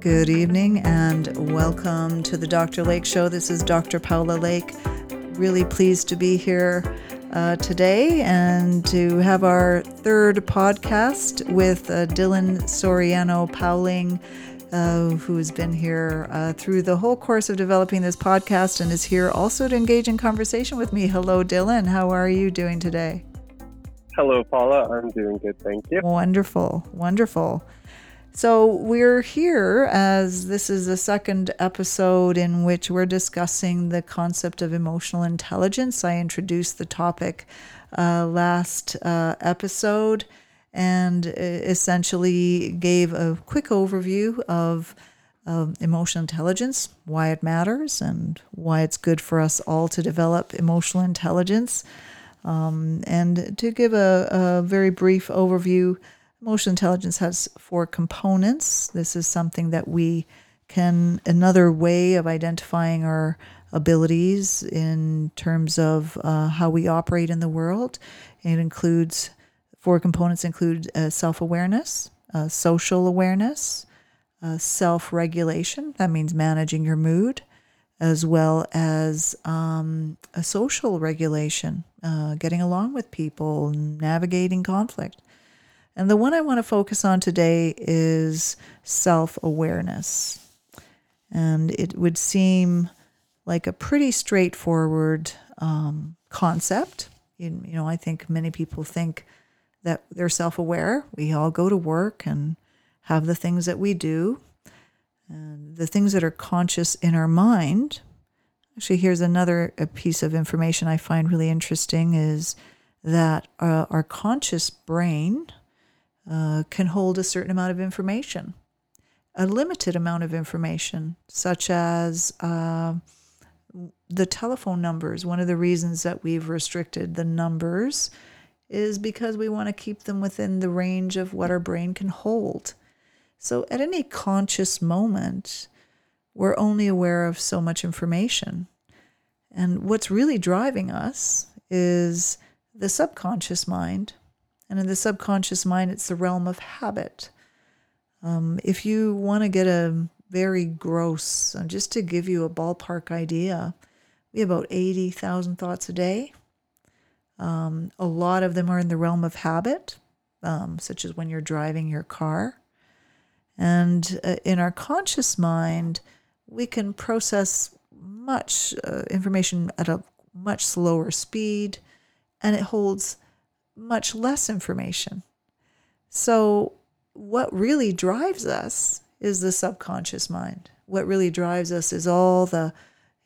Good evening and welcome to the Dr. Lake Show. This is Dr. Paola Lake. Really pleased to be here uh, today and to have our third podcast with uh, Dylan Soriano Powling, uh, who has been here uh, through the whole course of developing this podcast and is here also to engage in conversation with me. Hello, Dylan. How are you doing today? Hello, Paula. I'm doing good. Thank you. Wonderful. Wonderful. So, we're here as this is the second episode in which we're discussing the concept of emotional intelligence. I introduced the topic uh, last uh, episode and uh, essentially gave a quick overview of emotional intelligence, why it matters, and why it's good for us all to develop emotional intelligence. Um, and to give a, a very brief overview, Emotional intelligence has four components. This is something that we can, another way of identifying our abilities in terms of uh, how we operate in the world. It includes, four components include uh, self awareness, uh, social awareness, uh, self regulation, that means managing your mood, as well as um, a social regulation, uh, getting along with people, navigating conflict. And the one I want to focus on today is self awareness. And it would seem like a pretty straightforward um, concept. You, you know, I think many people think that they're self aware. We all go to work and have the things that we do, and the things that are conscious in our mind. Actually, here's another piece of information I find really interesting is that uh, our conscious brain uh, can hold a certain amount of information, a limited amount of information, such as uh, the telephone numbers. One of the reasons that we've restricted the numbers is because we want to keep them within the range of what our brain can hold. So, at any conscious moment, we're only aware of so much information. And what's really driving us is the subconscious mind, and in the subconscious mind, it's the realm of habit. Um, if you want to get a very gross, uh, just to give you a ballpark idea, we have about 80,000 thoughts a day. Um, a lot of them are in the realm of habit, um, such as when you're driving your car. And uh, in our conscious mind, we can process much uh, information at a much slower speed, and it holds much less information. So, what really drives us is the subconscious mind. What really drives us is all the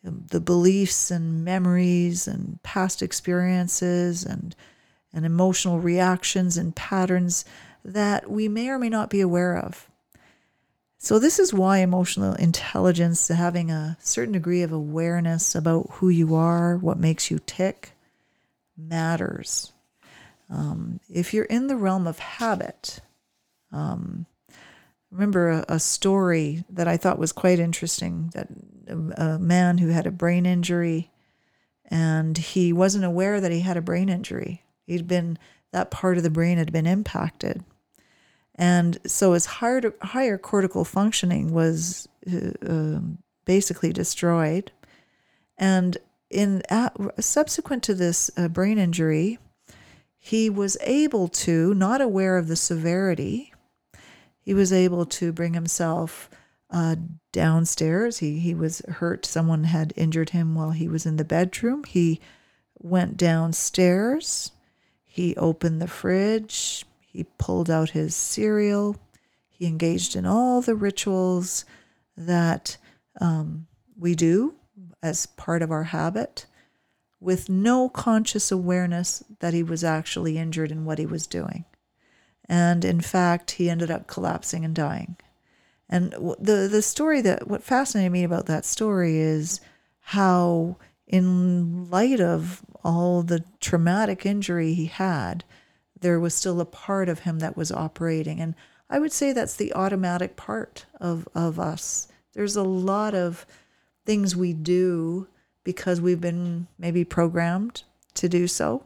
um, the beliefs and memories and past experiences and and emotional reactions and patterns that we may or may not be aware of. So this is why emotional intelligence, having a certain degree of awareness about who you are, what makes you tick, matters. Um, if you're in the realm of habit, um, remember a, a, story that I thought was quite interesting that a, a man who had a brain injury and he wasn't aware that he had a brain injury. He'd been, that part of the brain had been impacted. And so his higher, higher cortical functioning was uh, basically destroyed. And in subsequent to this uh, brain injury, he was able to, not aware of the severity, he was able to bring himself uh, downstairs. He, he was hurt. Someone had injured him while he was in the bedroom. He went downstairs. He opened the fridge. He pulled out his cereal. He engaged in all the rituals that um, we do as part of our habit with no conscious awareness that he was actually injured in what he was doing. And in fact, he ended up collapsing and dying. And the the story that what fascinated me about that story is how in light of all the traumatic injury he had, there was still a part of him that was operating. And I would say that's the automatic part of, of us. There's a lot of things we do because we've been maybe programmed to do so.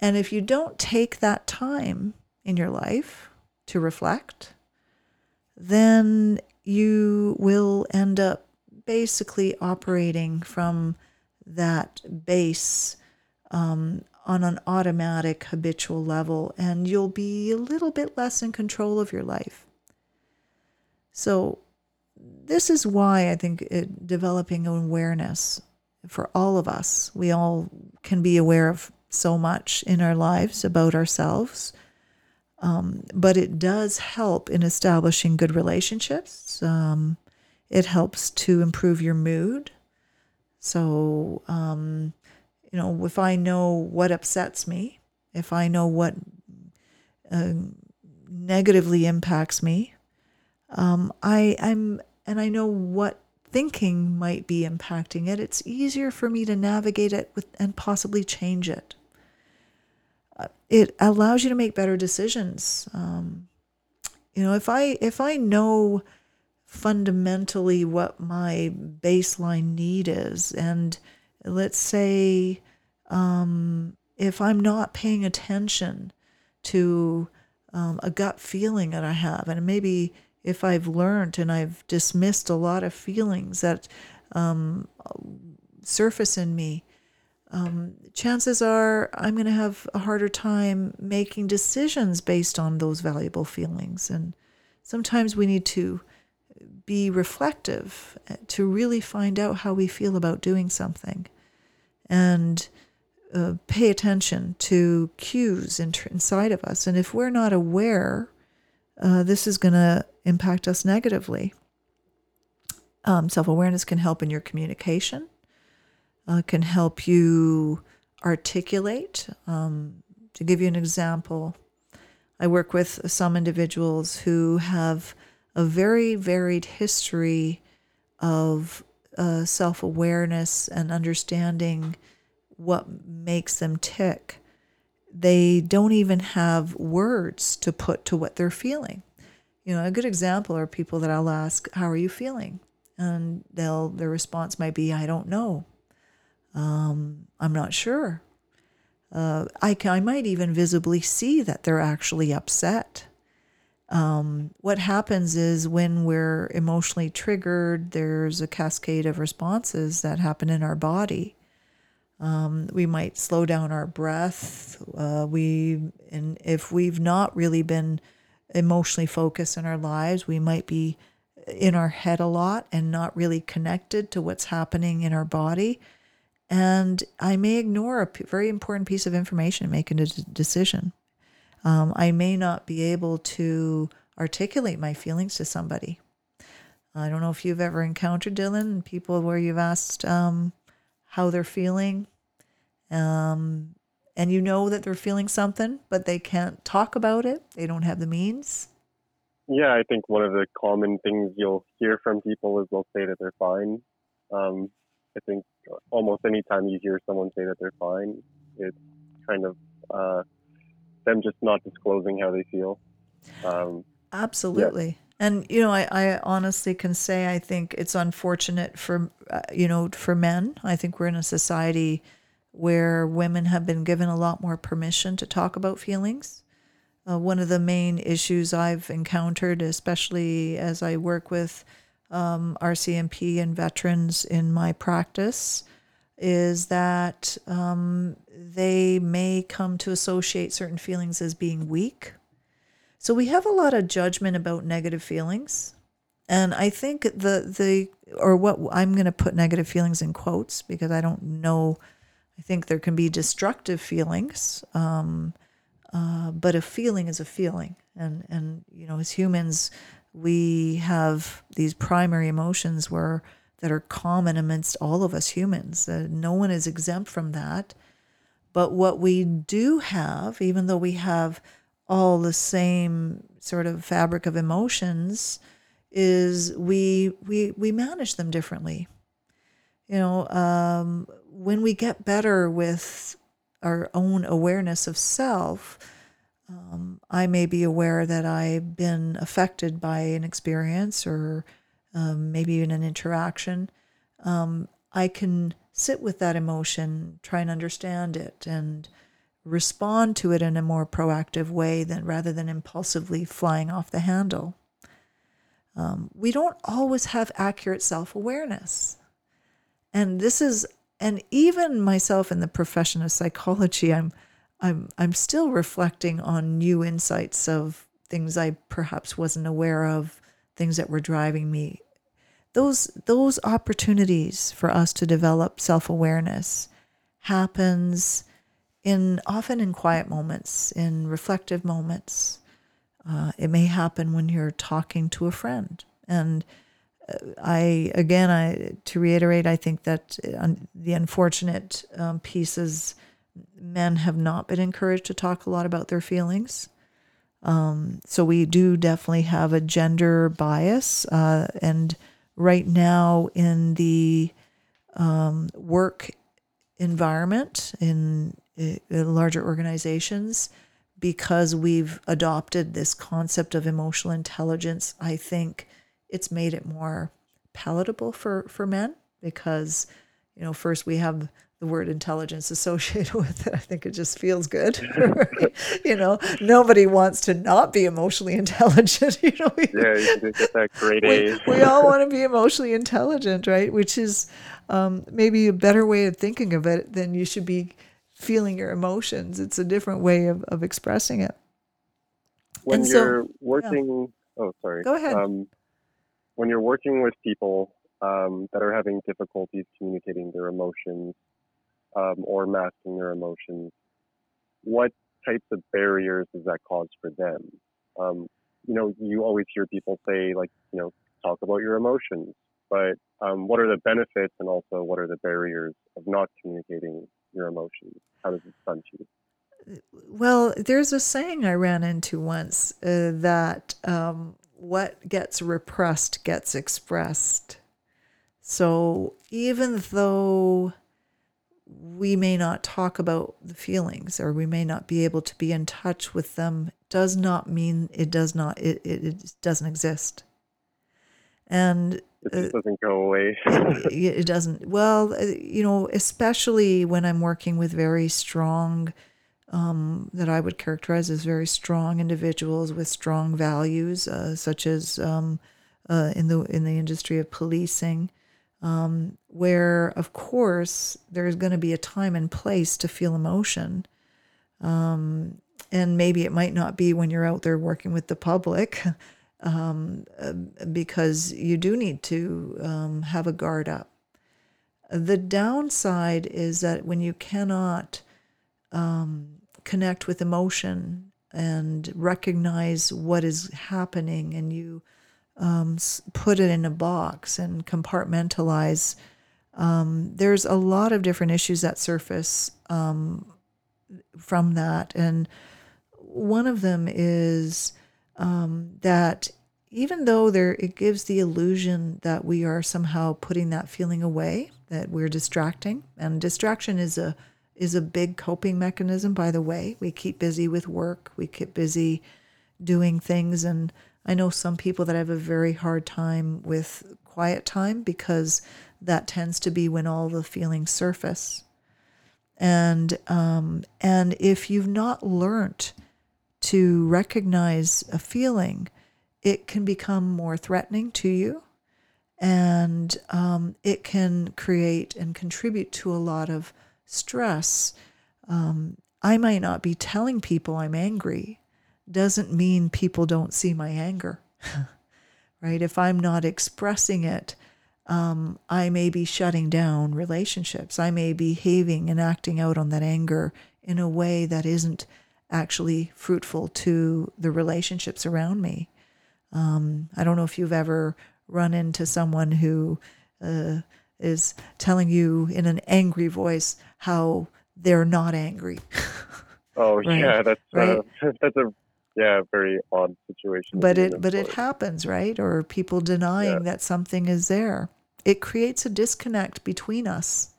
And if you don't take that time in your life to reflect, then you will end up basically operating from that base um, on an automatic habitual level, and you'll be a little bit less in control of your life. So, this is why I think it, developing awareness for all of us, we all can be aware of so much in our lives about ourselves. Um, but it does help in establishing good relationships. Um, it helps to improve your mood. So, um, you know, if I know what upsets me, if I know what uh, negatively impacts me, um, I I'm and I know what thinking might be impacting it. It's easier for me to navigate it with and possibly change it. Uh, it allows you to make better decisions. Um, you know, if I if I know fundamentally what my baseline need is, and let's say um, if I'm not paying attention to um, a gut feeling that I have, and maybe if I've learned and I've dismissed a lot of feelings that um, surface in me, um, chances are I'm going to have a harder time making decisions based on those valuable feelings. And sometimes we need to be reflective eh, to really find out how we feel about doing something and uh, pay attention to cues in, inside of us. And if we're not aware, uh, this is going to impact us negatively. Um, Self awareness can help in your communication, uh, can help you articulate. Um, to give you an example, I work with some individuals who have a very varied history of uh, self awareness and understanding what makes them tick. They don't even have words to put to what they're feeling. You know, a good example are people that I'll ask, "How are you feeling?" and they'll their response might be, "I don't know. Um, I'm not sure." Uh, I, I might even visibly see that they're actually upset. Um, what happens is when we're emotionally triggered, there's a cascade of responses that happen in our body. Um, we might slow down our breath. Uh, we, and if we've not really been emotionally focused in our lives, we might be in our head a lot and not really connected to what's happening in our body. And I may ignore a very important piece of information making a d- decision um, I may not be able to articulate my feelings to somebody. I don't know if you've ever encountered Dylan people where you've asked um, how they're feeling, um, and you know that they're feeling something, but they can't talk about it. They don't have the means. Yeah, I think one of the common things you'll hear from people is they'll say that they're fine. Um, I think almost any time you hear someone say that they're fine, it's kind of uh, them just not disclosing how they feel. Um, Absolutely. Yeah. And you know, I, I honestly can say I think it's unfortunate for uh, you know for men. I think we're in a society where women have been given a lot more permission to talk about feelings. Uh, one of the main issues I've encountered, especially as I work with um, RCMP and veterans in my practice, is that um, they may come to associate certain feelings as being weak. So we have a lot of judgment about negative feelings. And I think the the or what I'm going to put negative feelings in quotes because I don't know. I think there can be destructive feelings, um, uh, but a feeling is a feeling, and and you know as humans we have these primary emotions where that are common amidst all of us humans. Uh, no one is exempt from that. But what we do have, even though we have all the same sort of fabric of emotions, is we we we manage them differently. You know, um, when we get better with our own awareness of self, um, I may be aware that I've been affected by an experience or um, maybe even an interaction, um, I can sit with that emotion, try and understand it, and respond to it in a more proactive way than rather than impulsively flying off the handle. um, we don't always have accurate self awareness. And this is, and even myself in the profession of psychology, I'm, I'm, I'm still reflecting on new insights of things I perhaps wasn't aware of, things that were driving me. Those, those opportunities for us to develop self awareness happens in often in quiet moments, in reflective moments. Uh, it may happen when you're talking to a friend. And I, again, I to reiterate, I think that uh, the unfortunate um, piece is men have not been encouraged to talk a lot about their feelings. Um, so we do definitely have a gender bias. Uh, and right now in the um, work environment in, in larger organizations, because we've adopted this concept of emotional intelligence, I think it's made it more palatable for, for men because, you know, first we have the word intelligence associated with it. I think it just feels good. you know, nobody wants to not be emotionally intelligent. You know, yeah, you get that great A. We, we all want to be emotionally intelligent, right? Which is um, maybe a better way of thinking of it than you should be feeling your emotions. It's a different way of, of expressing it. When and you're so, working, yeah. oh, sorry. Go ahead. Um, when you're working with people um, that are having difficulties communicating their emotions um, or masking their emotions, what types of barriers does that cause for them? Um, you know, you always hear people say, like, you know, talk about your emotions, but um, what are the benefits and also what are the barriers of not communicating your emotions? How does it stunt you? Well, there's a saying I ran into once uh, that um, what gets repressed gets expressed. So even though we may not talk about the feelings or we may not be able to be in touch with them does not mean it does not it, it, it doesn't exist and it just doesn't go away. it doesn't. Well, uh, you know, especially when I'm working with very strong, um, that I would characterize as very strong individuals with strong values, uh, such as um, uh, in the in the industry of policing, um, where of course there's going to be a time and place to feel emotion. Um, and maybe it might not be when you're out there working with the public, um, uh, because you do need to um, have a guard up. The downside is that when you cannot um, connect with emotion and recognize what is happening and you um, put it in a box and compartmentalize, um, there's a lot of different issues that surface um, from that. And one of them is um, that even though there it gives the illusion that we are somehow putting that feeling away, that we're distracting, and distraction is a is a big coping mechanism. By the way, we keep busy with work, we keep busy doing things, and I know some people that have a very hard time with quiet time because that tends to be when all the feelings surface. And um, and if you've not learned to recognize a feeling, it can become more threatening to you and um, it can create and contribute to a lot of stress. Um, I might not be telling people I'm angry, doesn't mean people don't see my anger, right? If I'm not expressing it, um, I may be shutting down relationships. I may be behaving and acting out on that anger in a way that isn't actually fruitful to the relationships around me. Um, I don't know if you've ever run into someone who uh, is telling you in an angry voice how they're not angry. oh right? yeah, that's uh, right? uh, that's a yeah very odd situation. But it but it happens, right? Or people denying yeah. that something is there. It creates a disconnect between us,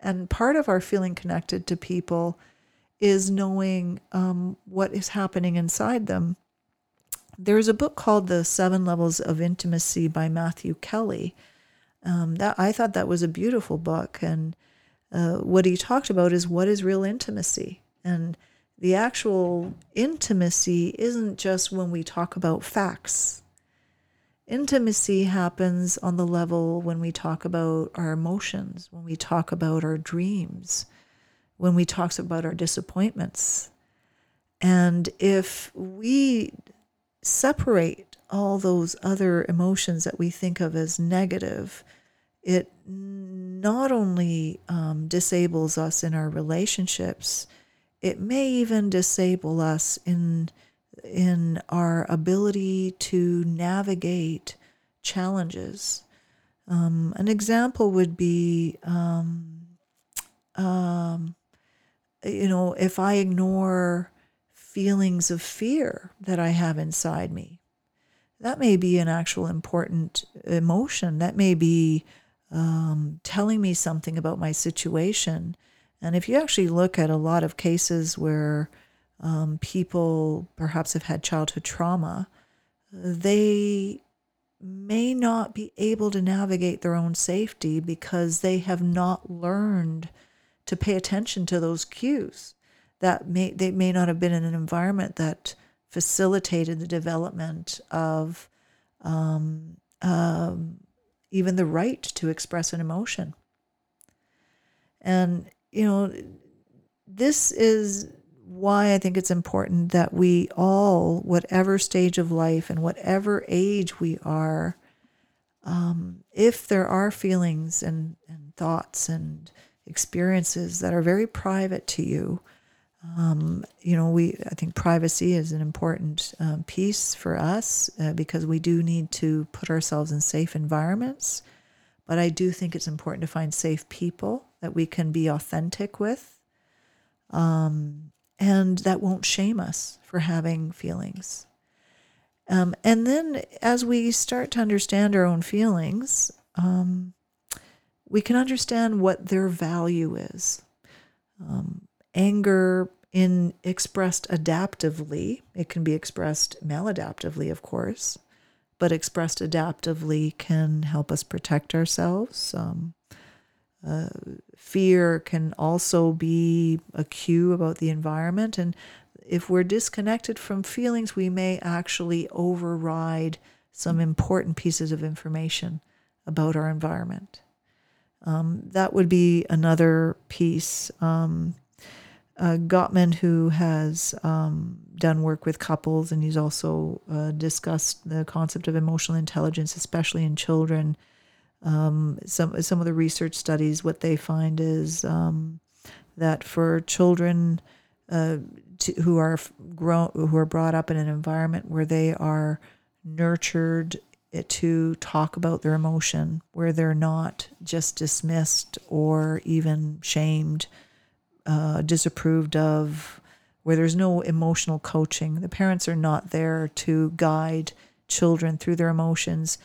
and part of our feeling connected to people is knowing um, what is happening inside them. There's a book called The Seven Levels of Intimacy by Matthew Kelly. Um, that I thought that was a beautiful book, and uh, what he talked about is what is real intimacy, and the actual intimacy isn't just when we talk about facts. Intimacy happens on the level when we talk about our emotions, when we talk about our dreams, when we talk about our disappointments. And if we separate all those other emotions that we think of as negative, it not only um, disables us in our relationships, it may even disable us in in our ability to navigate challenges. Um, an example would be, um, um, you know, if I ignore feelings of fear that I have inside me, that may be an actual important emotion. That may be um, telling me something about my situation. And if you actually look at a lot of cases where um, people perhaps have had childhood trauma, they may not be able to navigate their own safety because they have not learned to pay attention to those cues. That may they may not have been in an environment that facilitated the development of um, um, even the right to express an emotion. And you know, this is why I think it's important that we all, whatever stage of life and whatever age we are, um, if there are feelings and, and thoughts and experiences that are very private to you, um, you know, we I think privacy is an important um, piece for us uh, because we do need to put ourselves in safe environments. But I do think it's important to find safe people that we can be authentic with. Um, and that won't shame us for having feelings. Um, and then as we start to understand our own feelings, um, we can understand what their value is. Um, anger, in expressed adaptively, it can be expressed maladaptively, of course, but expressed adaptively can help us protect ourselves. Um, uh, fear can also be a cue about the environment. And if we're disconnected from feelings, we may actually override some important pieces of information about our environment. Um, that would be another piece. Um, uh, Gottman, who has um, done work with couples, and he's also uh, discussed the concept of emotional intelligence, especially in children. Um, some some of the research studies, what they find is um, that for children uh, to, who are grown, who are brought up in an environment where they are nurtured to talk about their emotion, where they're not just dismissed or even shamed, uh, disapproved of, where there's no emotional coaching. The parents are not there to guide children through their emotions,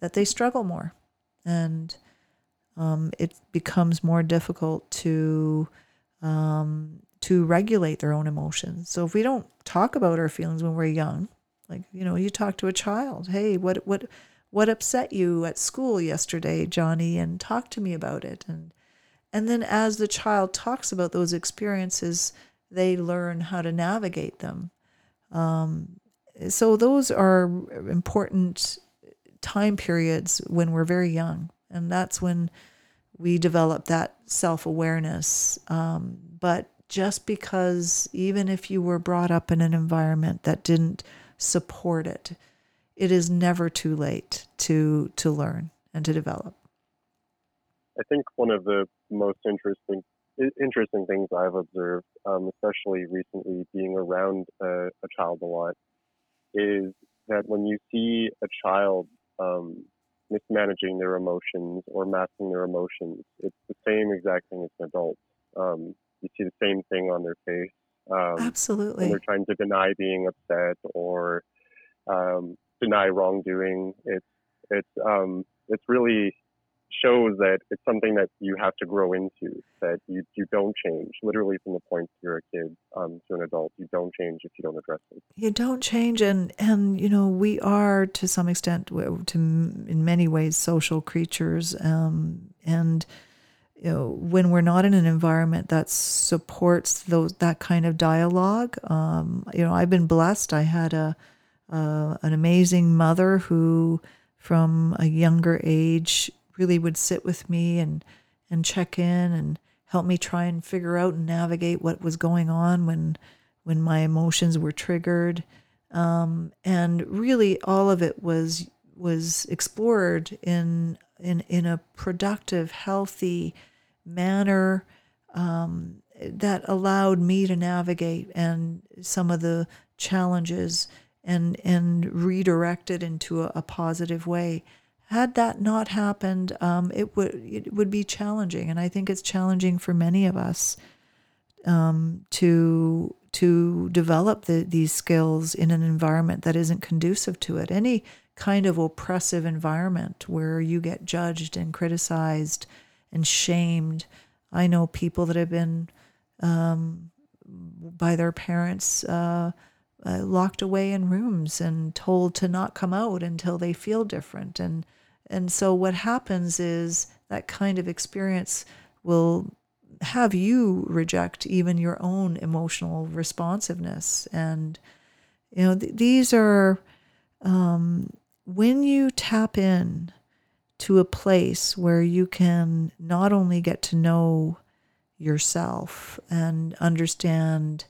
that they struggle more and um, it becomes more difficult to um, to regulate their own emotions. So if we don't talk about our feelings when we're young, like you know, you talk to a child, hey, what what what upset you at school yesterday, Johnny, and talk to me about it. And and then as the child talks about those experiences, they learn how to navigate them. Um, so those are important time periods when we're very young. And that's when we develop that self awareness. Um, but just because, even if you were brought up in an environment that didn't support it, it is never too late to to learn and to develop. I think one of the most interesting interesting things I've observed, um, especially recently being around a, a, child a lot, is that when you see a child um, mismanaging their emotions or masking their emotions. It's the same exact thing as an adult. Um, you see the same thing on their face. Um, Absolutely. When they're trying to deny being upset or um, deny wrongdoing. It's it's um, it's really shows that it's something that you have to grow into, that you, you don't change, literally from the point you're a kid um, to an adult. You don't change if you don't address it. You don't change. And, and you know, we are to some extent, to in many ways, social creatures. Um, and, you know, when we're not in an environment that supports those that kind of dialogue, um, you know, I've been blessed. I had a uh, an amazing mother who from a younger age really would sit with me and and check in and help me try and figure out and navigate what was going on when when my emotions were triggered um, and really all of it was was explored in in in a productive healthy manner um, that allowed me to navigate and some of the challenges and and redirect it into a, a positive way. Had that not happened, um, it would it would be challenging, and I think it's challenging for many of us um, to to develop the, these skills in an environment that isn't conducive to it. Any kind of oppressive environment where you get judged and criticized and shamed. I know people that have been um, by their parents uh, uh, locked away in rooms and told to not come out until they feel different. And and so what happens is that kind of experience will have you reject even your own emotional responsiveness. And you know th- these are um, when you tap in to a place where you can not only get to know yourself and understand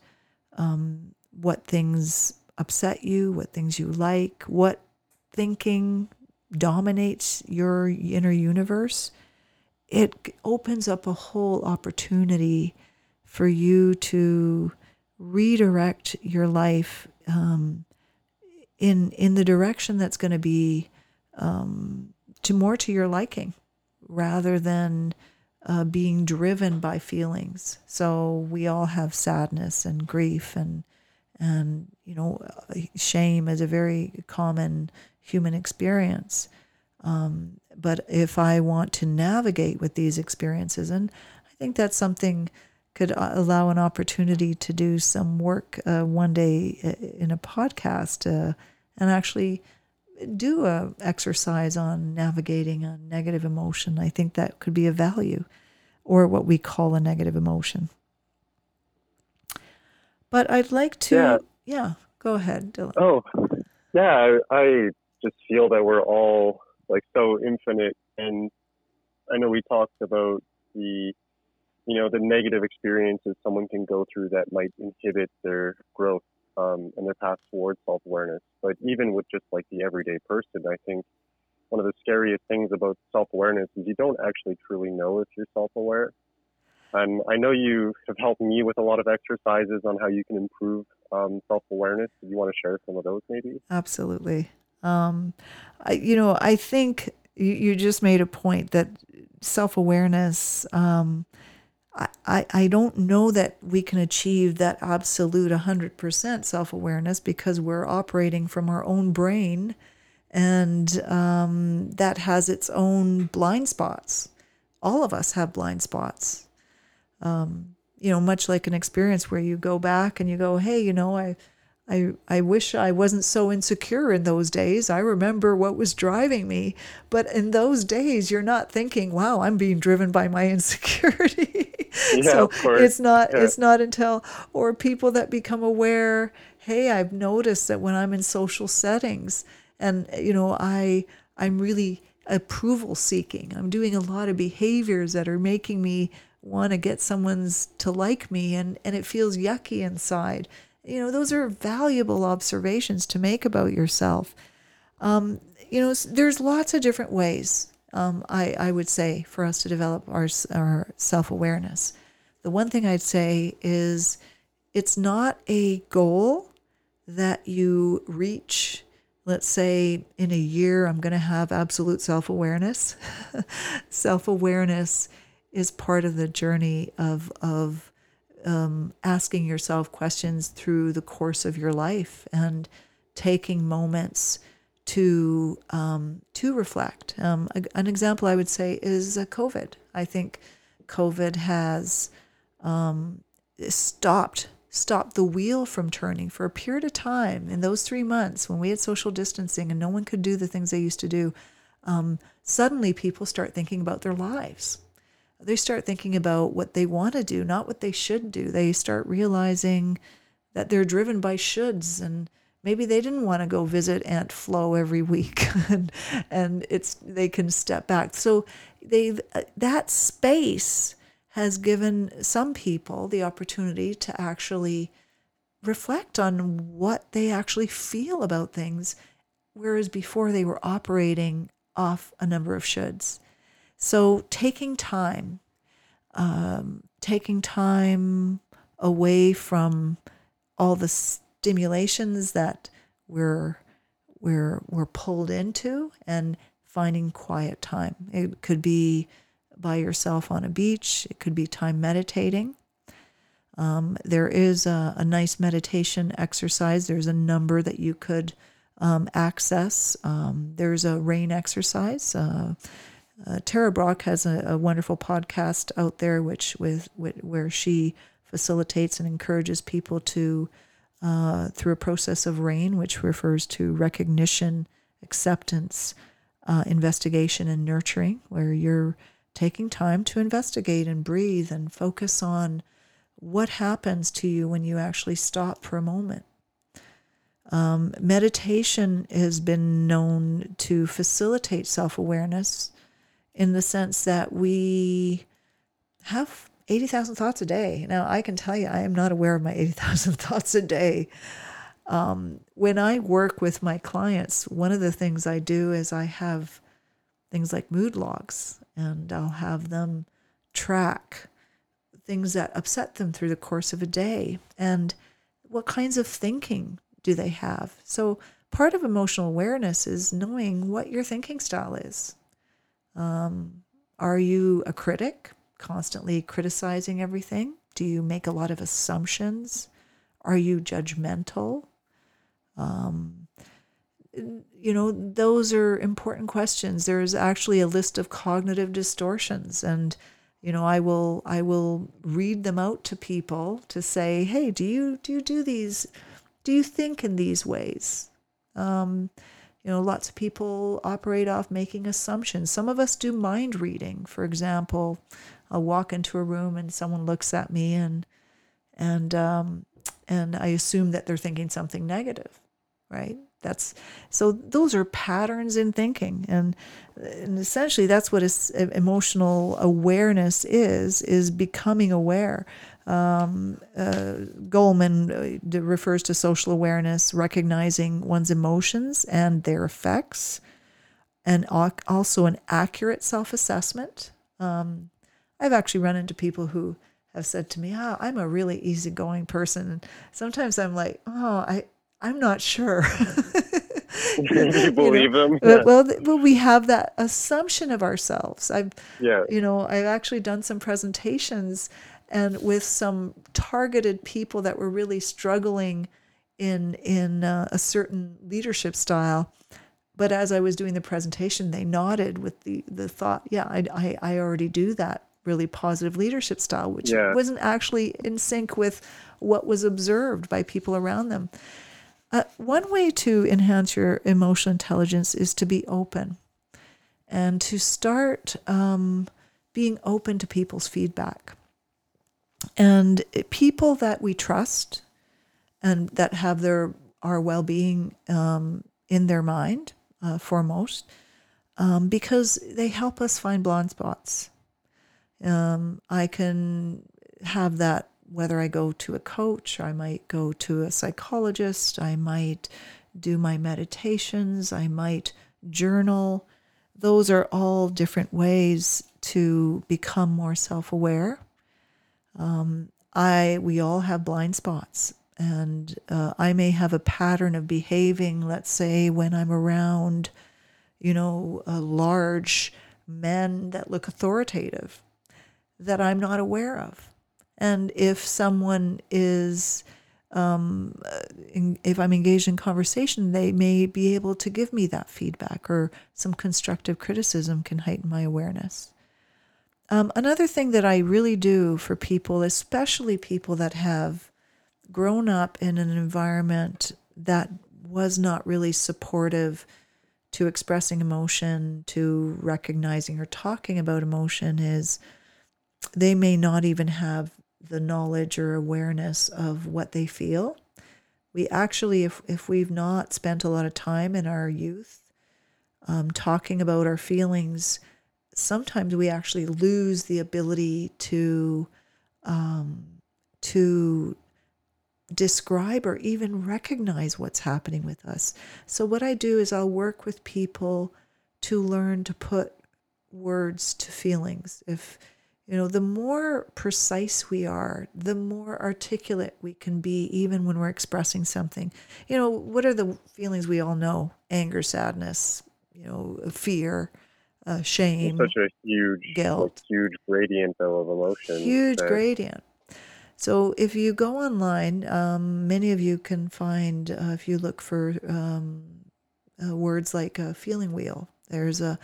um, what things upset you, what things you like, what thinking dominates your inner universe, it opens up a whole opportunity for you to redirect your life um, in in the direction that's going to be um, to more to your liking, rather than uh, being driven by feelings. So we all have sadness and grief and and you know shame is a very common human experience. Um, but if I want to navigate with these experiences, and I think that's something could uh, allow an opportunity to do some work uh, one day uh, in a podcast uh, and actually do a exercise on navigating a negative emotion. I think that could be a value or what we call a negative emotion. But I'd like to yeah, yeah go ahead, Dylan. Oh. Yeah, I, I just feel that we're all like so infinite and I know we talked about the you know the negative experiences someone can go through that might inhibit their growth um, and their path towards self awareness. But even with just like the everyday person, I think one of the scariest things about self awareness is you don't actually truly know if you're self aware. And I know you have helped me with a lot of exercises on how you can improve um, self awareness. Do you want to share some of those, maybe? Absolutely. Um, I, you know, I think you, you just made a point that self awareness. Um, I, I don't know that we can achieve that absolute 100% self awareness because we're operating from our own brain and um, that has its own blind spots. All of us have blind spots. Um, you know, much like an experience where you go back and you go, hey, you know, I I, I wish I wasn't so insecure in those days. I remember what was driving me. But in those days, you're not thinking, wow, I'm being driven by my insecurity. Yeah, so it's not yeah. it's not until or people that become aware, hey, I've noticed that when I'm in social settings and you know, I I'm really approval seeking. I'm doing a lot of behaviors that are making me want to get someone's to like me and, and it feels yucky inside you know, those are valuable observations to make about yourself. Um, you know, there's lots of different ways, um, I, I would say, for us to develop our, our self awareness. The one thing I'd say is it's not a goal that you reach. Let's say in a year, I'm going to have absolute self awareness. self awareness is part of the journey of, of um, asking yourself questions through the course of your life and taking moments to um, to reflect. Um, a, an example I would say is uh, COVID. I think COVID has um, stopped stopped the wheel from turning for a period of time. In those three months, when we had social distancing and no one could do the things they used to do, um, suddenly people start thinking about their lives they start thinking about what they want to do, not what they should do. They start realizing that they're driven by shoulds and maybe they didn't want to go visit Aunt Flo every week, and and it's they can step back. So they that space has given some people the opportunity to actually reflect on what they actually feel about things, whereas before they were operating off a number of shoulds. So taking time, um, taking time away from all the stimulations that we're we're we're pulled into and finding quiet time. It could be by yourself on a beach. It could be time meditating. Um, there is a, a, nice meditation exercise. There's a number that you could um, access. Um, there's a rain exercise. Uh, uh, Tara Brach has a, a, wonderful podcast out there, which with, with, where she facilitates and encourages people to uh, through a process of RAIN, which refers to recognition, acceptance, uh, investigation, and nurturing, where you're taking time to investigate and breathe and focus on what happens to you when you actually stop for a moment. Um, meditation has been known to facilitate self awareness in the sense that we have 80,000 thoughts a day. Now, I can tell you, I am not aware of my 80,000 thoughts a day. Um, when I work with my clients, one of the things I do is I have things like mood logs, and I'll have them track things that upset them through the course of a day and what kinds of thinking do they have. So, part of emotional awareness is knowing what your thinking style is. Um, are you a critic, constantly criticizing everything? Do you make a lot of assumptions? Are you judgmental? Um, you know, those are important questions. There's actually a list of cognitive distortions, and you know, I will I will read them out to people to say, hey, do you do you do these? Do you think in these ways? Um, you know, lots of people operate off making assumptions. Some of us do mind reading. For example, I'll walk into a room and someone looks at me and and um, and I assume that they're thinking something negative, right? That's so those are patterns in thinking, and and essentially that's what is, emotional awareness is is becoming aware. Um, uh, Goleman uh, refers to social awareness, recognizing one's emotions and their effects, and also an accurate self assessment. Um, I've actually run into people who have said to me, "Oh, I'm a really easygoing person." And sometimes I'm like, "Oh, I I'm not sure." you believe you know, them? Yeah. Well, well, we have that assumption of ourselves. I've, yeah. you know, I've actually done some presentations, and with some targeted people that were really struggling in in uh, a certain leadership style. But as I was doing the presentation, they nodded with the the thought, "Yeah, I I, I already do that." really positive leadership style, which yeah. wasn't actually in sync with what was observed by people around them. Uh, one way to enhance your emotional intelligence is to be open and to start um, being open to people's feedback. And people that we trust and that have their our well being um, in their mind uh, foremost, um, because they help us find blind spots. Um, I can have that whether I go to a coach, I might go to a psychologist, I might do my meditations, I might journal. Those are all different ways to become more self aware. Um, I we all have blind spots, and uh, I may have a pattern of behaving. Let's say when I'm around, you know, large men that look authoritative that I'm not aware of. And if someone is, um, in, if I'm engaged in conversation, they may be able to give me that feedback or some constructive criticism can heighten my awareness. Um, another thing that I really do for people, especially people that have grown up in an environment that was not really supportive to expressing emotion, to recognizing or talking about emotion, is they may not even have the knowledge or awareness of what they feel. We actually, if, if we've not spent a lot of time in our youth um, talking about our feelings, sometimes we actually lose the ability to um, to describe or even recognize what's happening with us. So what I do is I'll work with people to learn to put words to feelings. If you know, the more precise we are, the more articulate we can be, even when we're expressing something. You know, what are the feelings we all know? Anger, sadness, you know, fear, uh, shame. It's such a huge, guilt. like, huge gradient though of emotion. Huge that- gradient. So if you go online, um, many of you can find uh, if you look for um, uh, words like a feeling wheel. There's a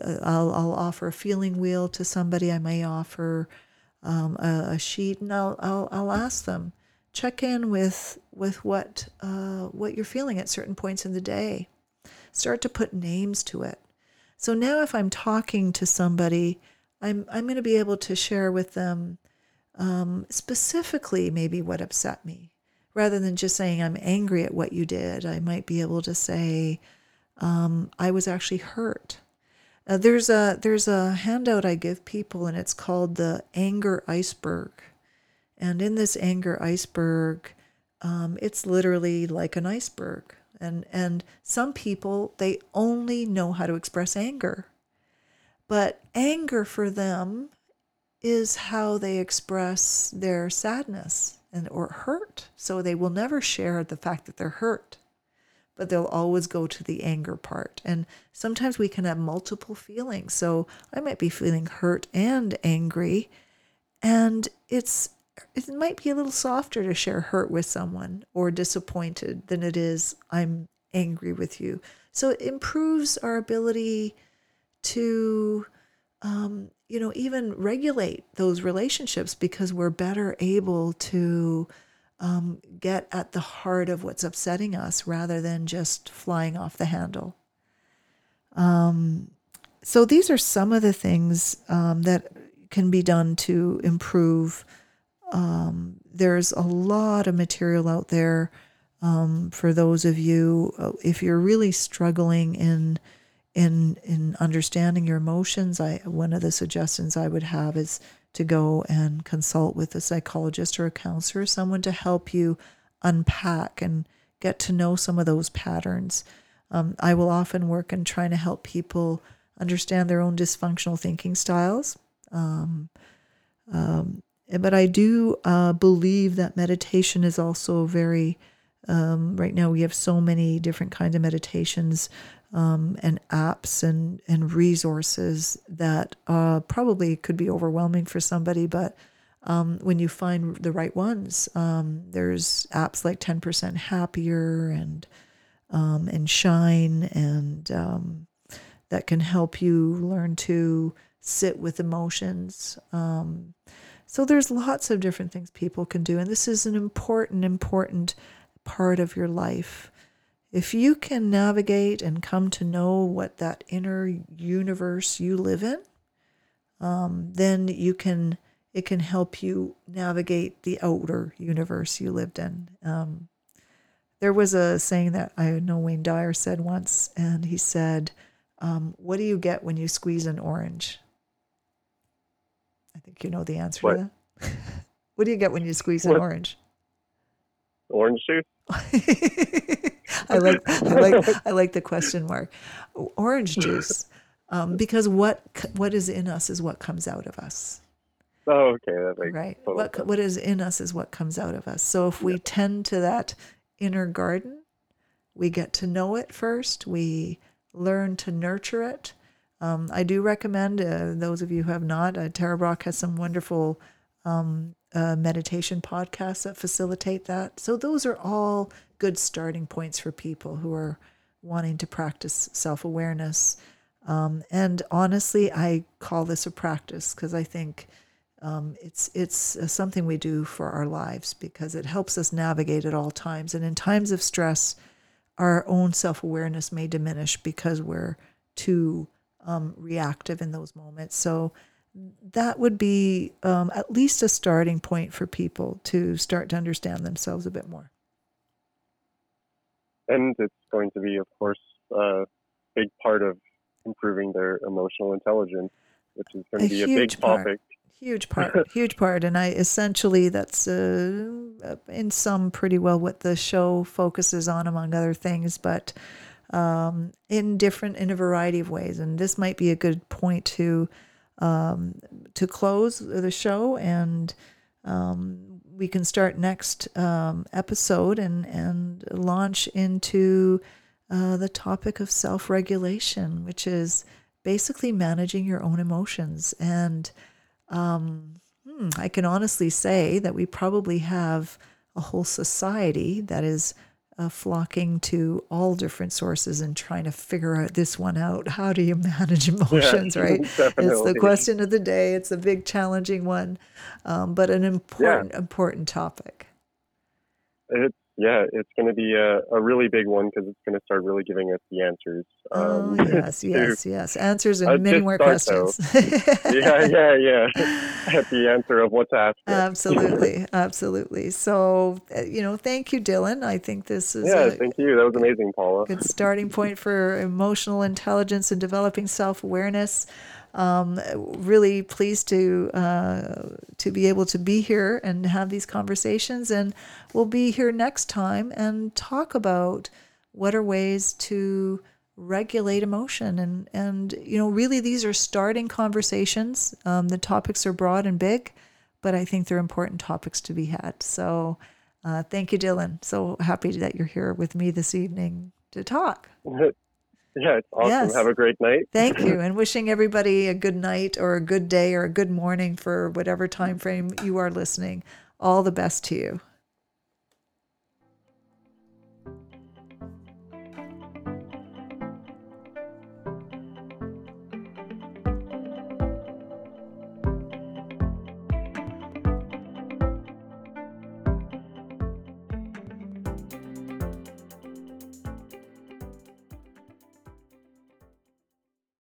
uh, I'll, I'll offer a feeling wheel to somebody. I may offer um, a, a sheet, and I'll, I'll I'll ask them check in with with what uh, what you're feeling at certain points in the day. Start to put names to it. So now, if I'm talking to somebody, I'm I'm going to be able to share with them um, specifically maybe what upset me, rather than just saying I'm angry at what you did. I might be able to say um, I was actually hurt. Uh, there's a there's a handout I give people, and it's called the anger iceberg. And in this anger iceberg, um, it's literally like an iceberg. And and some people they only know how to express anger, but anger for them is how they express their sadness and or hurt. So they will never share the fact that they're hurt but they'll always go to the anger part. And sometimes we can have multiple feelings. So I might be feeling hurt and angry, and it's it might be a little softer to share hurt with someone or disappointed than it is I'm angry with you. So it improves our ability to um, you know even regulate those relationships because we're better able to um, get at the heart of what's upsetting us rather than just flying off the handle. Um, so these are some of the things um, that can be done to improve. Um, there's a lot of material out there um, for those of you uh, if you're really struggling in in in understanding your emotions. I one of the suggestions I would have is to go and consult with a psychologist or a counselor, someone to help you unpack and get to know some of those patterns. Um, I will often work in trying to help people understand their own dysfunctional thinking styles. Um, um, but I do uh, believe that meditation is also very, um, right now we have so many different kinds of meditations um, and apps and, and resources that uh, probably could be overwhelming for somebody. But um, when you find the right ones, um, there's apps like 10% Happier and um, and Shine and um, that can help you learn to sit with emotions. Um, so there's lots of different things people can do, and this is an important, important part of your life if you can navigate and come to know what that inner universe you live in, um, then you can it can help you navigate the outer universe you lived in. Um, there was a saying that I know Wayne Dyer said once, and he said, um, "What do you get when you squeeze an orange?" I think you know the answer What? to that. what do you get when you squeeze an orange? Orange juice. I like I like I like the question mark. Orange juice, um, because what what is in us is what comes out of us, Oh, okay. That makes right? What sense. what is in us is what comes out of us. So if we tend to that inner garden, we get to know it first. We learn to nurture it. Um, I do recommend uh, those of you who have not. Uh, Tara Brach has some wonderful um, uh, meditation podcasts that facilitate that. So those are all good starting points for people who are wanting to practice self awareness. Um, and honestly, I call this a practice because I think um, it's it's uh, something we do for our lives because it helps us navigate at all times. And in times of stress, our own self awareness may diminish because we're too um, reactive in those moments. So that would be um, at least a starting point for people to start to understand themselves a bit more. and it's going to be, of course, a big part of improving their emotional intelligence, which is going to A be a big huge part. topic. huge part huge part and i essentially that's uh, in some pretty well what the show focuses on among other things but um, in different in a variety of ways. And this might be a good point to um, to close the show. And um, we can start next um, episode and and launch into uh, the topic of self-regulation which is basically managing your own emotions. And um, hmm, I can honestly say that we probably have a whole society that is uh, flocking to all different sources and trying to figure out this one out. How do you manage emotions, right? It's the question of the day. It's a big, challenging one, um, but an important, important topic. It's yeah, it's going to be a, a really big one because it's going to start really giving us the answers. Oh, um, yes, to- yes, yes. Answers Uh, and many more questions. yeah, yeah, yeah. At the answer of what's asked. absolutely, absolutely. So, uh, you know, thank you, Dylan. I think this is yeah, a, thank you. That was amazing, Paola. good starting point for emotional intelligence and developing self awareness. Um, really pleased to uh, to be able to be here and have these conversations, and we'll be here next time and talk about what are ways to regulate emotion and and you know really these are starting conversations. Um, the topics are broad and big, but I think they're important topics to be had. So. Uh, thank you, Dylan. So happy that you're here with me this evening to talk. Yeah, it's awesome. Yes. Have a great night. Thank you, and wishing everybody a good night or a good day or a good morning for whatever time frame you are listening. All the best to you.